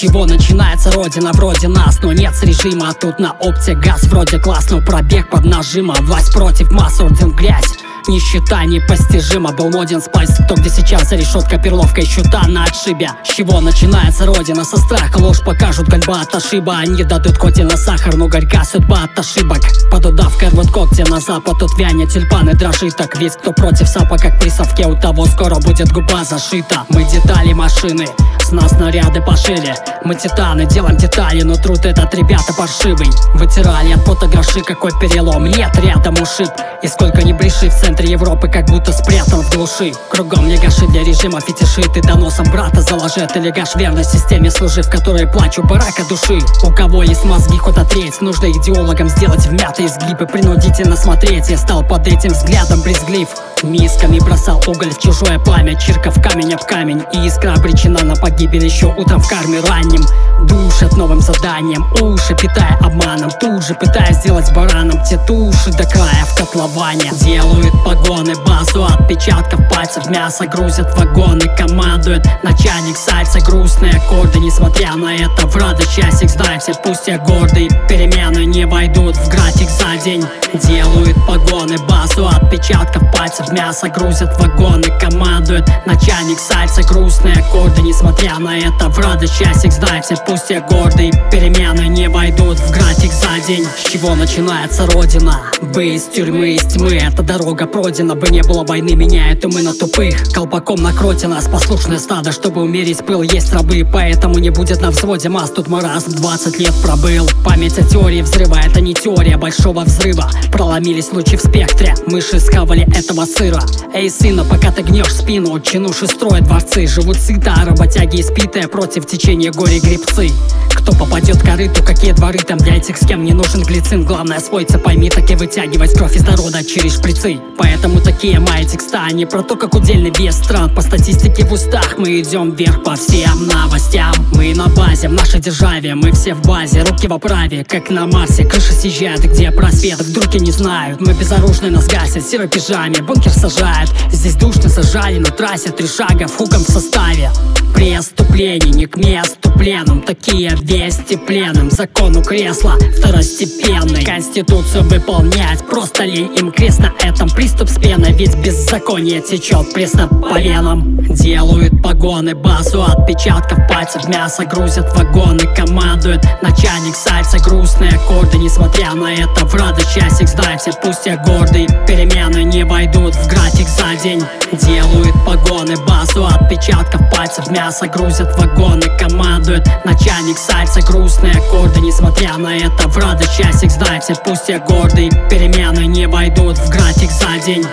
чего начинается родина вроде нас Но нет с режима, тут на опте газ Вроде классно, пробег под нажима Власть против масс, орден грязь. Нищета непостижима Был моден спайс, кто где сейчас За решетка, перловка и на отшибе? С чего начинается родина? Со страха Ложь покажут, гольба от ошиба. Они дадут коте на сахар, но горька судьба от ошибок. Под удавкой рвут когти на запад Тут вянет тюльпаны дрожит. Так Весь кто против сапа, как при совке У того скоро будет губа зашита. Мы детали машины с нас снаряды пошили Мы титаны, делаем детали, но труд этот ребята паршивый. Вытирали от пота гроши, какой перелом. Нет рядом ушиб И сколько не бреши в центре Европы, как будто спрятан в глуши. Кругом легаши для режима фетиши. Ты доносом брата заложи, ты легаш верной системе служи В которой плачу барака души. У кого есть мозги, хоть отреть Нужно идеологам сделать вмятые изгибы Принудительно смотреть, я стал под этим взглядом брезглив. Мисками бросал уголь в чужое пламя Чирка в камень об камень. И искра обречена на погибель еще утром в карме ранним. Душат новым заданием Уши питая обманом. Тут же пытаясь сделать бараном Те туши до края в котловане Делают погоны базу отпечатков пальцев Мясо грузят вагоны Командует начальник сальса. Грустные аккорды Несмотря на это в радость часик Знай все. Пусть я гордый Перемены не войдут в график за день. Делают погоны базу отпечатков пальцев мясо грузят вагоны Командует начальник сальса Грустные аккорды, несмотря на это В радость часик, знай пусть я гордый Перемены не войдут в график за день. С чего начинается родина? Бы из тюрьмы, из тьмы. Эта дорога пройдена, бы не было войны Меняют умы на тупых. Колпаком накройте нас, послушное стадо Чтобы умерить пыл, есть рабы Поэтому не будет на взводе масс. Тут маразм 20 лет пробыл. Память о теории взрыва Это не теория большого взрыва. Проломились лучи в спектре Мыши схавали этого сыра. Эй, сына, пока ты гнешь спину Чинуши строят дворцы. Живут сыто, а работяги испитые Против течения горе грибцы. Кто попадет к корыту, какие дворы там для этих с кем не нужен глицин. Главное освоиться, пойми, так и вытягивать кровь из народа через шприцы. Поэтому такие мои текста, не про то, как удельный вес стран. По статистике в устах мы идем вверх по всем новостям. Мы на базе, в нашей державе, мы все в базе. Руки в оправе, как на Марсе, крыша съезжает, где просвет. Вдруг и не знают, мы безоружные нас гасят Серой пижаме, бункер сажают Здесь душно сажали на трассе Три шага в хуком в составе Преступлений не к месту пленум. Такие вести пленным Закону кресла второстепенный. Конституцию выполнять Просто ли им крест на этом? Приступ с пеной Ведь беззаконие течет пресно по венам Делают погоны Базу отпечатков пальцев Мясо грузят вагоны. Командует начальник сальса Грустные аккорды Несмотря на это в радость часик все пусть я гордый Перемены не войдут в график за день. Делают погоны Базу отпечатков пальцев Мясо грузят вагоны Командует начальник сальса. Грустные аккорды Несмотря на это в радость часик Знай все пусть я гордый Перемены не войдут в график за день